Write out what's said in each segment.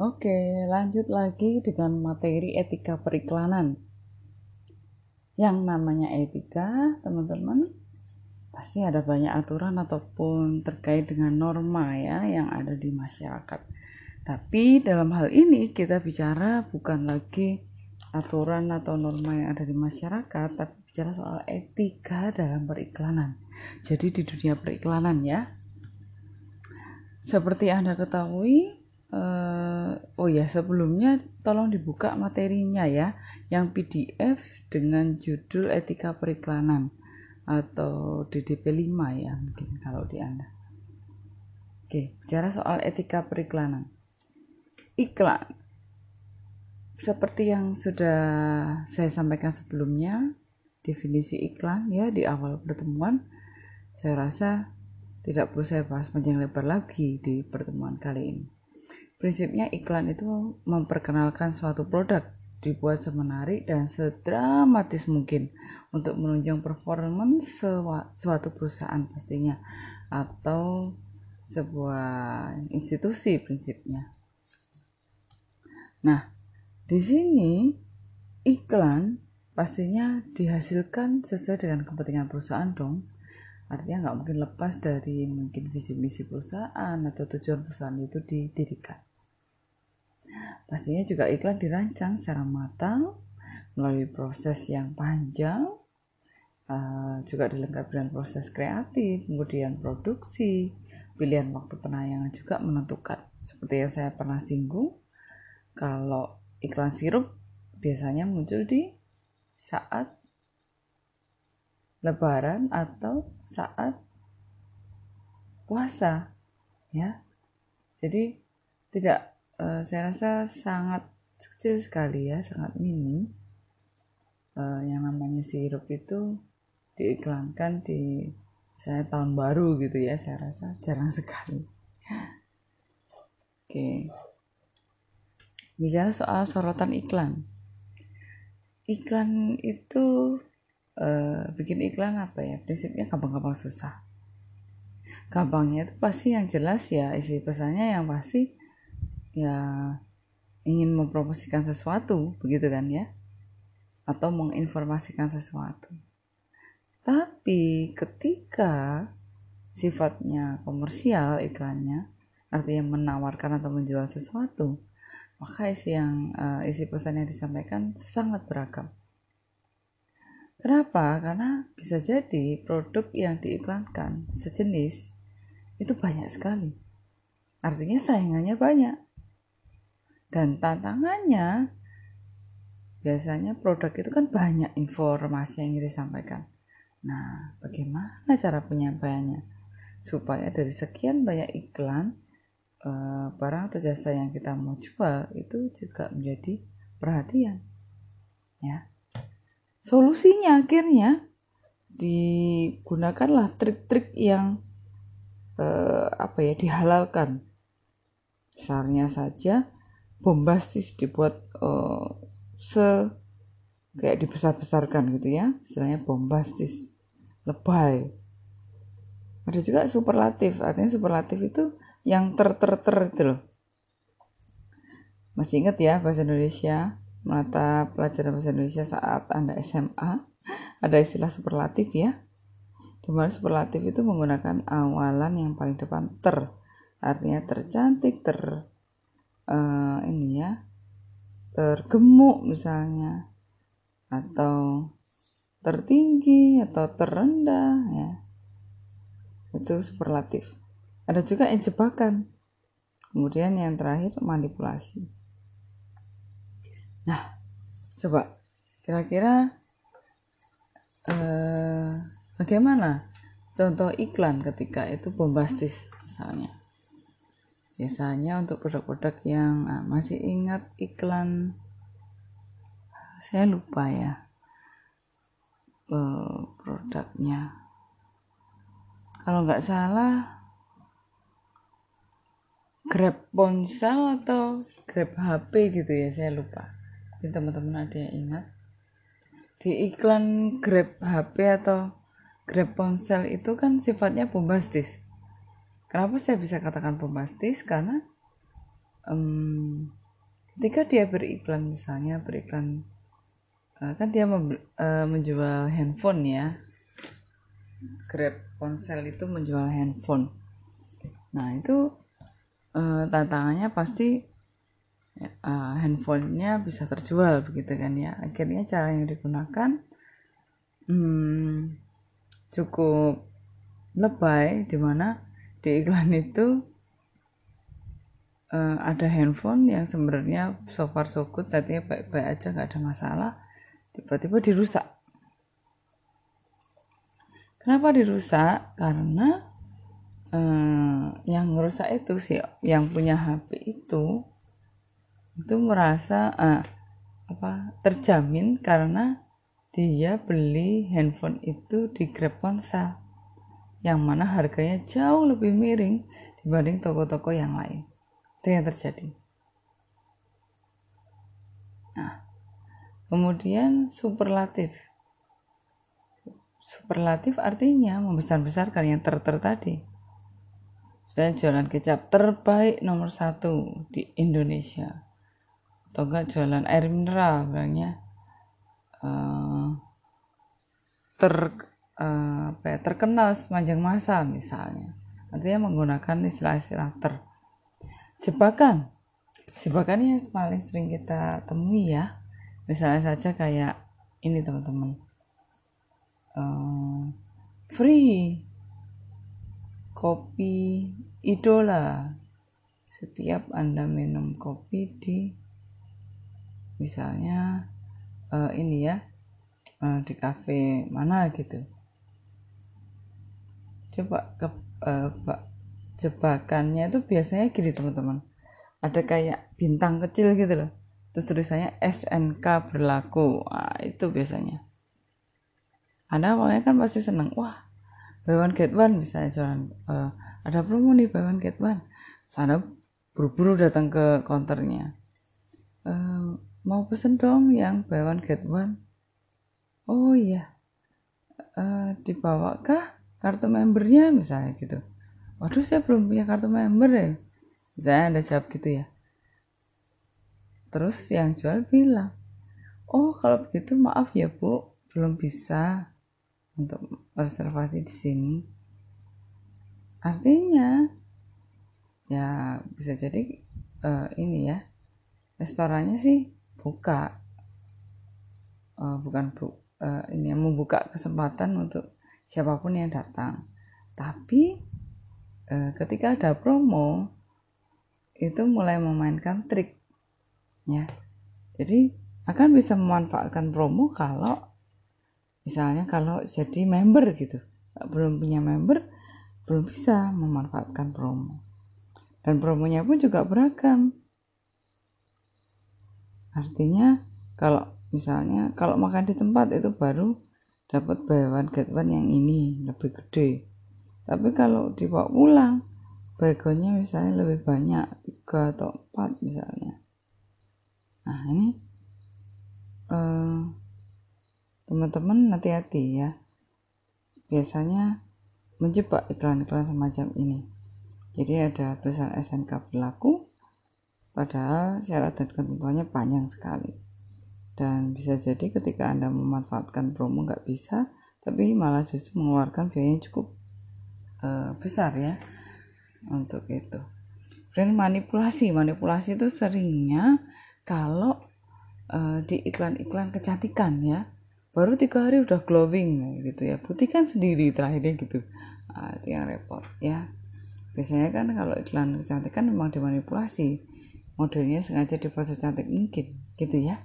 Oke, lanjut lagi dengan materi etika periklanan. Yang namanya etika, teman-teman, pasti ada banyak aturan ataupun terkait dengan norma ya yang ada di masyarakat. Tapi dalam hal ini kita bicara bukan lagi aturan atau norma yang ada di masyarakat, tapi bicara soal etika dalam periklanan. Jadi di dunia periklanan ya. Seperti Anda ketahui, uh, oh ya sebelumnya tolong dibuka materinya ya yang PDF dengan judul etika periklanan atau DDP 5 ya mungkin kalau di Anda. Oke bicara soal etika periklanan. Iklan. Seperti yang sudah saya sampaikan sebelumnya definisi iklan ya di awal pertemuan saya rasa tidak perlu saya bahas panjang lebar lagi di pertemuan kali ini Prinsipnya iklan itu memperkenalkan suatu produk dibuat semenarik dan sedramatis mungkin untuk menunjang performance suatu perusahaan pastinya atau sebuah institusi prinsipnya. Nah, di sini iklan pastinya dihasilkan sesuai dengan kepentingan perusahaan dong. Artinya nggak mungkin lepas dari mungkin visi misi perusahaan atau tujuan perusahaan itu didirikan. Pastinya juga iklan dirancang secara matang melalui proses yang panjang, uh, juga dilengkapi dengan proses kreatif, kemudian produksi, pilihan waktu penayangan juga menentukan. Seperti yang saya pernah singgung, kalau iklan sirup biasanya muncul di saat lebaran atau saat puasa ya jadi tidak uh, saya rasa sangat kecil sekali ya sangat minim uh, yang namanya sirup itu diiklankan di saya tahun baru gitu ya saya rasa jarang sekali. Oke. Okay. bicara soal sorotan iklan. Iklan itu uh, bikin iklan apa ya? Prinsipnya gampang-gampang susah. Gampangnya itu pasti yang jelas ya isi pesannya yang pasti ya ingin mempromosikan sesuatu begitu kan ya? Atau menginformasikan sesuatu. Tapi ketika sifatnya komersial iklannya artinya menawarkan atau menjual sesuatu maka isi yang uh, isi pesan yang disampaikan sangat beragam. Kenapa? Karena bisa jadi produk yang diiklankan sejenis itu banyak sekali. Artinya saingannya banyak dan tantangannya biasanya produk itu kan banyak informasi yang disampaikan. Nah bagaimana cara penyampaiannya? Supaya dari sekian banyak iklan eh, barang atau jasa yang kita mau jual itu juga menjadi perhatian ya. Solusinya akhirnya digunakanlah trik-trik yang eh, apa ya dihalalkan. Misalnya saja bombastis dibuat uh, se kayak dibesar-besarkan gitu ya. Istilahnya bombastis lebay. Ada juga superlatif. Artinya superlatif itu yang ter ter ter itu loh. Masih ingat ya bahasa Indonesia? Mata pelajaran bahasa Indonesia saat anda SMA ada istilah superlatif ya. Di mana superlatif itu menggunakan awalan yang paling depan ter. Artinya tercantik ter uh, ini ya tergemuk misalnya atau tertinggi atau terendah ya. Itu superlatif. Ada juga yang jebakan. Kemudian yang terakhir manipulasi. Nah coba kira-kira eh, bagaimana contoh iklan ketika itu bombastis misalnya biasanya untuk produk-produk yang uh, masih ingat iklan saya lupa ya uh, produknya. Kalau nggak salah Grab ponsel atau Grab HP gitu ya saya lupa. Mungkin teman-teman ada yang ingat. Di iklan Grab HP atau Grab ponsel itu kan sifatnya bombastis Kenapa saya bisa katakan bombastis? Karena um, ketika dia beriklan misalnya beriklan uh, kan dia uh, menjual handphone ya. Grab ponsel itu menjual handphone. Nah itu uh, tantangannya pasti uh, handphonenya bisa terjual begitu kan ya. Akhirnya cara yang digunakan hmm, cukup lebay di mana di iklan itu uh, ada handphone yang sebenarnya so far so good tadinya baik-baik aja nggak ada masalah. Tiba-tiba dirusak. Kenapa dirusak? Karena uh, yang merusak itu sih yang punya HP itu itu merasa uh, apa terjamin karena dia beli handphone itu di Grab Ponsel yang mana harganya jauh lebih miring dibanding toko-toko yang lain. Itu yang terjadi. Nah kemudian superlatif. Superlatif artinya membesar-besarkan yang ter-ter tadi. Saya jualan kecap terbaik nomor satu di Indonesia. Atau enggak jualan air mineral bilangnya uh, ter uh, apa ya, terkenal sepanjang masa misalnya. Artinya menggunakan istilah-istilah ter. Jebakan. Jebakan yang paling sering kita temui ya. Misalnya saja kayak ini teman-teman. Uh, free kopi idola. Setiap anda minum kopi di misalnya uh, ini ya uh, di cafe mana gitu coba ke uh, jebakannya itu biasanya gini teman-teman. Ada kayak bintang kecil gitu loh. Terus tulisannya SNK berlaku. Nah, itu biasanya. Anda awalnya kan pasti seneng wah buy one get one misalnya jualan uh, ada promo nih buy one get one. Sana buru-buru datang ke counternya uh, mau pesen dong yang buy one get one? Oh iya. Uh, dibawakah kartu membernya misalnya gitu. Waduh saya belum punya kartu member ya misalnya ada jawab gitu ya. Terus yang jual bilang oh kalau begitu maaf ya bu belum bisa untuk reservasi di sini. Artinya ya bisa jadi uh, ini ya restorannya sih buka. Uh, bukan bu uh, ini yang membuka kesempatan untuk siapa pun yang datang. Tapi eh, ketika ada promo itu mulai memainkan trik ya. Jadi akan bisa memanfaatkan promo kalau misalnya kalau jadi member gitu. Belum punya member belum bisa memanfaatkan promo. Dan promonya pun juga beragam. Artinya kalau misalnya kalau makan di tempat itu baru dapat buy one get yang ini lebih gede. Tapi kalau dibawa pulang bagonnya misalnya lebih banyak tiga atau empat misalnya. Nah ini eh, teman-teman hati-hati ya. Biasanya menjebak iklan-iklan semacam ini. Jadi ada tulisan SNK berlaku padahal syarat dan ketentuannya panjang sekali dan bisa jadi ketika anda memanfaatkan promo nggak bisa tapi malah justru mengeluarkan biaya yang cukup uh, besar ya untuk itu. Dan manipulasi, manipulasi itu seringnya kalau uh, di iklan-iklan kecantikan ya, baru tiga hari udah glowing gitu ya. Buktikan sendiri terakhirnya gitu. Nah, itu yang repot ya. Biasanya kan kalau iklan kecantikan memang dimanipulasi. Modelnya sengaja dibuat secantik mungkin gitu ya.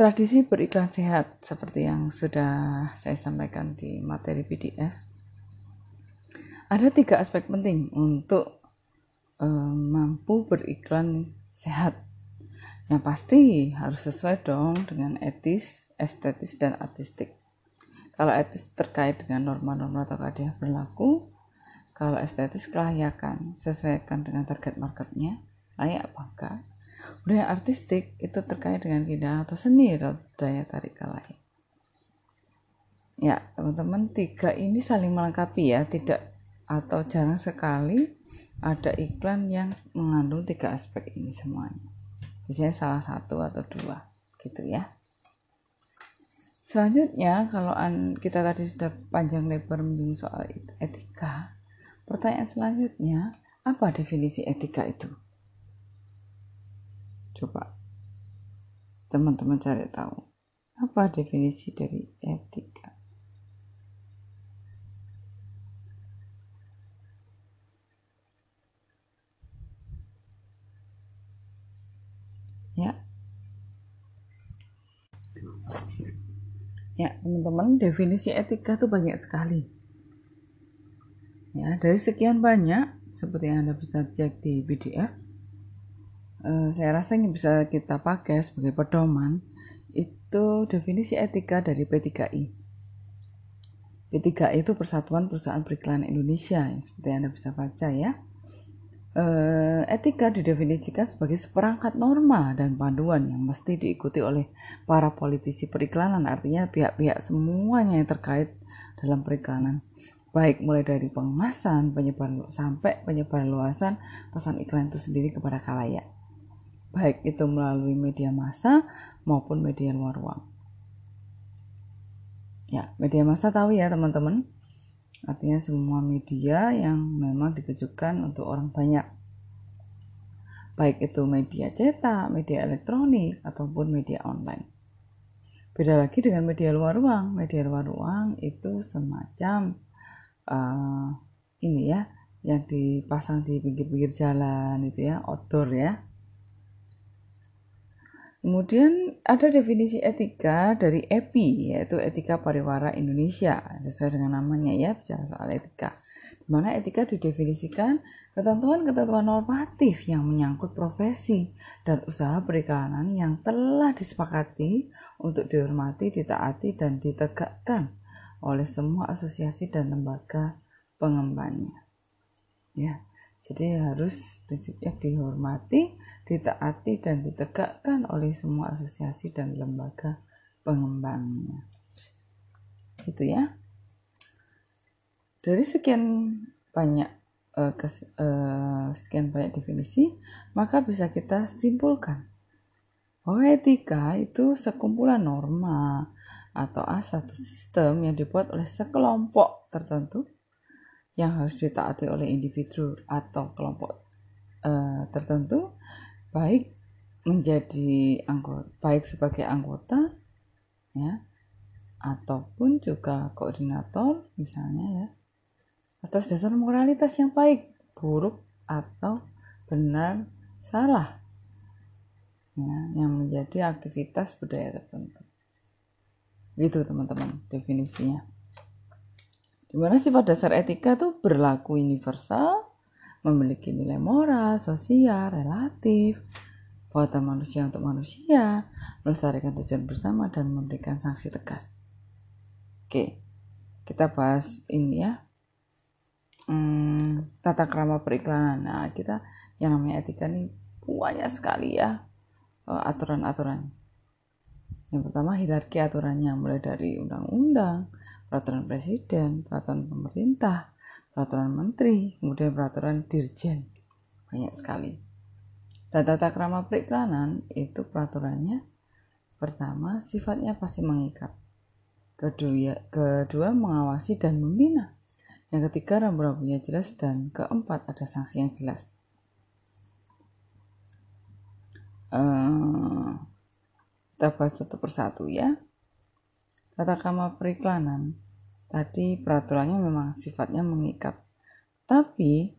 Tradisi beriklan sehat seperti yang sudah saya sampaikan di materi PDF. Ada tiga aspek penting untuk um, mampu beriklan sehat. Yang pasti harus sesuai dong dengan etis, estetis, dan artistik. Kalau etis terkait dengan norma-norma atau kaedah berlaku, kalau estetis kelayakan, sesuaikan dengan target marketnya, layak apa enggak, budaya artistik itu terkait dengan keindahan atau seni atau daya tarik lain ya teman-teman tiga ini saling melengkapi ya. Tidak atau jarang sekali ada iklan yang mengandung tiga aspek ini semuanya. Biasanya salah satu atau dua gitu ya. Selanjutnya kalau kita tadi sudah panjang lebar menyinggung soal etika pertanyaan selanjutnya apa definisi etika itu coba teman-teman cari tahu apa definisi dari etika? Ya. Ya teman-teman definisi etika itu banyak sekali. Ya dari sekian banyak seperti yang anda bisa cek di PDF eh, saya rasa ini bisa kita pakai sebagai pedoman itu definisi etika dari P3I P3I itu Persatuan Perusahaan Periklanan Indonesia yang seperti yang anda bisa baca ya uh, etika didefinisikan sebagai seperangkat norma dan panduan yang mesti diikuti oleh para politisi periklanan, artinya pihak-pihak semuanya yang terkait dalam periklanan. Baik mulai dari pengemasan, penyebaran sampai penyebaran luasan pesan iklan itu sendiri kepada kalayak. Baik itu melalui media massa maupun media luar ruang. Ya, media massa tahu ya teman-teman Artinya semua media yang memang ditujukan untuk orang banyak. Baik itu media cetak, media elektronik, ataupun media online. Beda lagi dengan media luar ruang. Media luar ruang itu semacam uh, ini ya, yang dipasang di pinggir-pinggir jalan itu ya, outdoor ya. Kemudian ada definisi etika dari EPI, yaitu Etika Pariwara Indonesia, sesuai dengan namanya ya, bicara soal etika. Di mana etika didefinisikan ketentuan-ketentuan normatif yang menyangkut profesi dan usaha periklanan yang telah disepakati untuk dihormati, ditaati, dan ditegakkan oleh semua asosiasi dan lembaga pengembangnya. Ya, jadi harus prinsipnya dihormati, ditaati dan ditegakkan oleh semua asosiasi dan lembaga pengembangnya. Gitu ya. Dari sekian banyak uh, kes, uh, sekian banyak definisi, maka bisa kita simpulkan bahwa etika itu sekumpulan norma atau asas sistem yang dibuat oleh sekelompok tertentu yang harus ditaati oleh individu atau kelompok uh, tertentu baik menjadi anggota baik sebagai anggota ya ataupun juga koordinator misalnya ya atas dasar moralitas yang baik buruk atau benar salah ya yang menjadi aktivitas budaya tertentu. Gitu teman-teman definisinya. Di mana sifat dasar etika itu berlaku universal memiliki nilai moral, sosial, relatif, buatan manusia untuk manusia, melestarikan tujuan bersama, dan memberikan sanksi tegas. Oke, kita bahas ini ya. Hmm, tata krama periklanan. Nah, kita yang namanya etika ini banyak sekali ya eh, aturan-aturan. Yang pertama hierarki aturannya mulai dari undang-undang, peraturan presiden, peraturan pemerintah, peraturan menteri, kemudian peraturan dirjen. Banyak sekali. Dan tata krama periklanan itu peraturannya pertama sifatnya pasti mengikat. Kedua, kedua mengawasi dan membina. Yang ketiga rambu-rambunya jelas dan keempat ada sanksi yang jelas. Uh, kita bahas satu persatu ya. Tata krama periklanan tadi peraturannya memang sifatnya mengikat. Tapi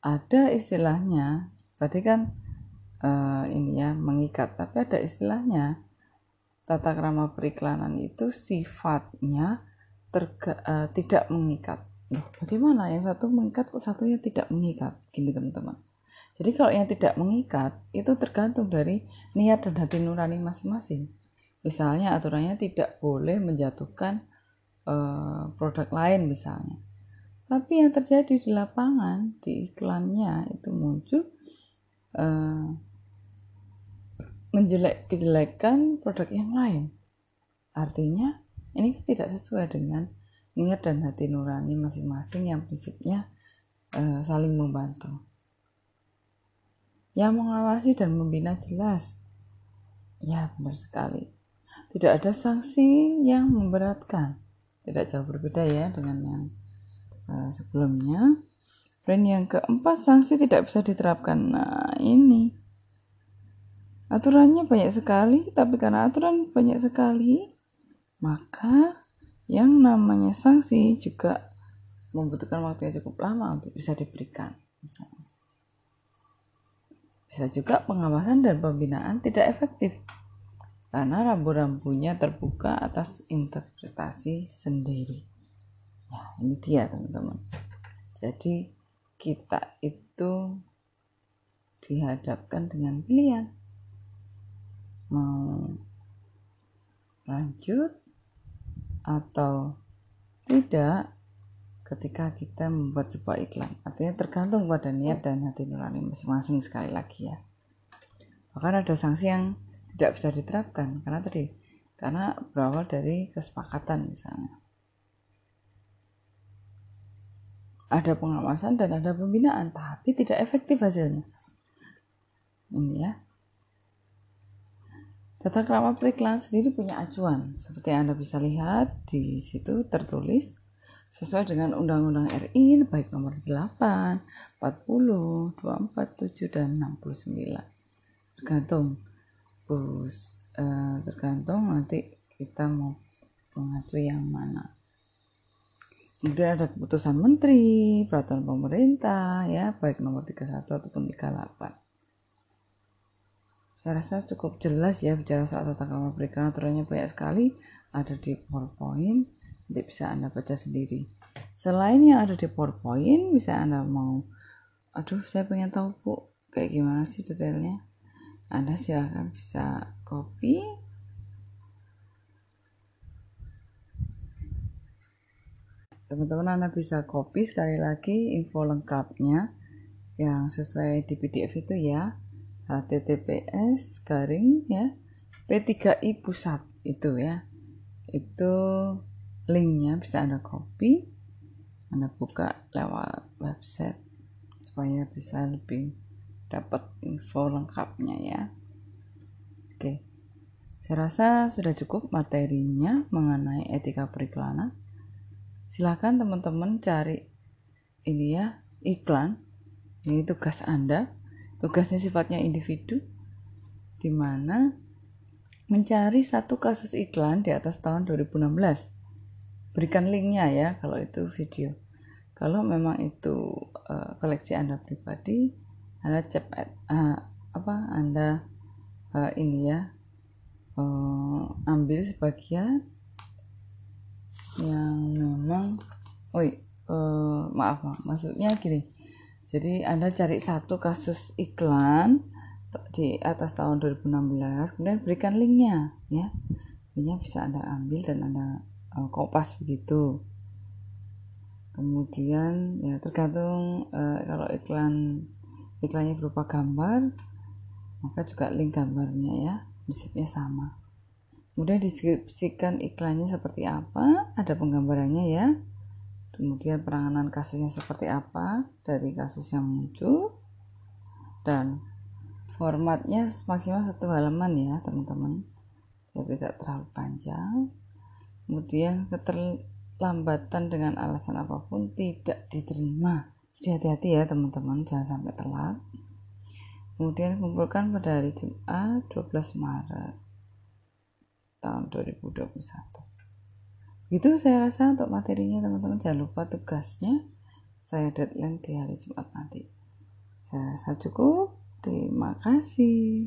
ada istilahnya, tadi kan uh, ini ya mengikat, tapi ada istilahnya tata krama periklanan itu sifatnya terga, uh, tidak mengikat. Loh, bagaimana yang satu mengikat kok satunya tidak mengikat? Gini teman-teman. Jadi kalau yang tidak mengikat itu tergantung dari niat dan hati nurani masing-masing. Misalnya aturannya tidak boleh menjatuhkan uh, produk lain misalnya. Tapi yang terjadi di lapangan, di iklannya itu muncul uh, menjelek-jelekan produk yang lain. Artinya ini tidak sesuai dengan niat dan hati nurani masing-masing yang prinsipnya uh, saling membantu yang mengawasi dan membina jelas ya benar sekali tidak ada sanksi yang memberatkan tidak jauh berbeda ya dengan yang uh, sebelumnya. Dan yang keempat sanksi tidak bisa diterapkan. Nah ini. Aturannya banyak sekali tapi karena aturan banyak sekali maka yang namanya sanksi juga membutuhkan waktu yang cukup lama untuk bisa diberikan. Bisa juga pengawasan dan pembinaan tidak efektif karena rambu-rambunya terbuka atas interpretasi sendiri. Nah, ini dia teman-teman. Jadi kita itu dihadapkan dengan pilihan mau lanjut atau tidak ketika kita membuat sebuah iklan. Artinya tergantung pada niat dan hati nurani masing-masing sekali lagi ya. Bahkan ada sanksi yang tidak bisa diterapkan. Karena tadi karena berawal dari kesepakatan misalnya. Ada pengawasan dan ada pembinaan tapi tidak efektif hasilnya. Ini ya. Tata krama periklan sendiri punya acuan. Seperti yang Anda bisa lihat di situ tertulis sesuai dengan Undang-Undang RI baik nomor 8, 40, 247 dan 69 tergantung bus uh, tergantung nanti kita mau mengacu yang mana. Kemudian ada keputusan menteri peraturan pemerintah ya baik nomor 31 ataupun 38 saya rasa cukup jelas ya bicara soal tata kelola periklanan aturannya banyak sekali ada di PowerPoint nanti bisa anda baca sendiri. Selain yang ada di PowerPoint bisa anda mau aduh saya pengen tahu bu kayak gimana sih detailnya anda silahkan bisa copy. Teman-teman Anda bisa copy sekali lagi info lengkapnya yang sesuai di PDF itu ya. Https garing ya. P3i pusat itu ya. Itu linknya bisa anda copy. Anda buka lewat website supaya bisa lebih dapat info lengkapnya ya. Oke. Saya rasa sudah cukup materinya mengenai etika periklanan. Silahkan teman-teman cari ini ya iklan. Ini tugas anda. Tugasnya sifatnya individu. Di mana mencari satu kasus iklan di atas tahun 2016 berikan linknya ya kalau itu video. Kalau memang itu uh, koleksi anda pribadi anda cepat uh, apa anda uh, ini ya uh, ambil sebagian yang memang oh uh, maaf maaf maksudnya gini. Jadi anda cari satu kasus iklan di atas tahun 2016 kemudian berikan linknya ya. Linknya bisa anda ambil dan anda uh, kopas begitu. Kemudian ya tergantung uh, kalau iklan iklannya berupa gambar maka juga link gambarnya ya prinsipnya sama. Kemudian deskripsikan iklannya seperti apa ada penggambarannya ya. Kemudian penanganan kasusnya seperti apa dari kasus yang muncul dan formatnya maksimal satu halaman ya teman-teman. Ya tidak terlalu panjang. Kemudian keterlambatan dengan alasan apa pun tidak diterima jadi hati-hati ya teman-teman. Jangan sampai telat. Kemudian kumpulkan pada hari Jumat 12 Maret tahun 2021 itu saya rasa untuk materinya teman-teman. Jangan lupa tugasnya. Saya deadline di hari Jumat nanti. Saya rasa cukup. Terima kasih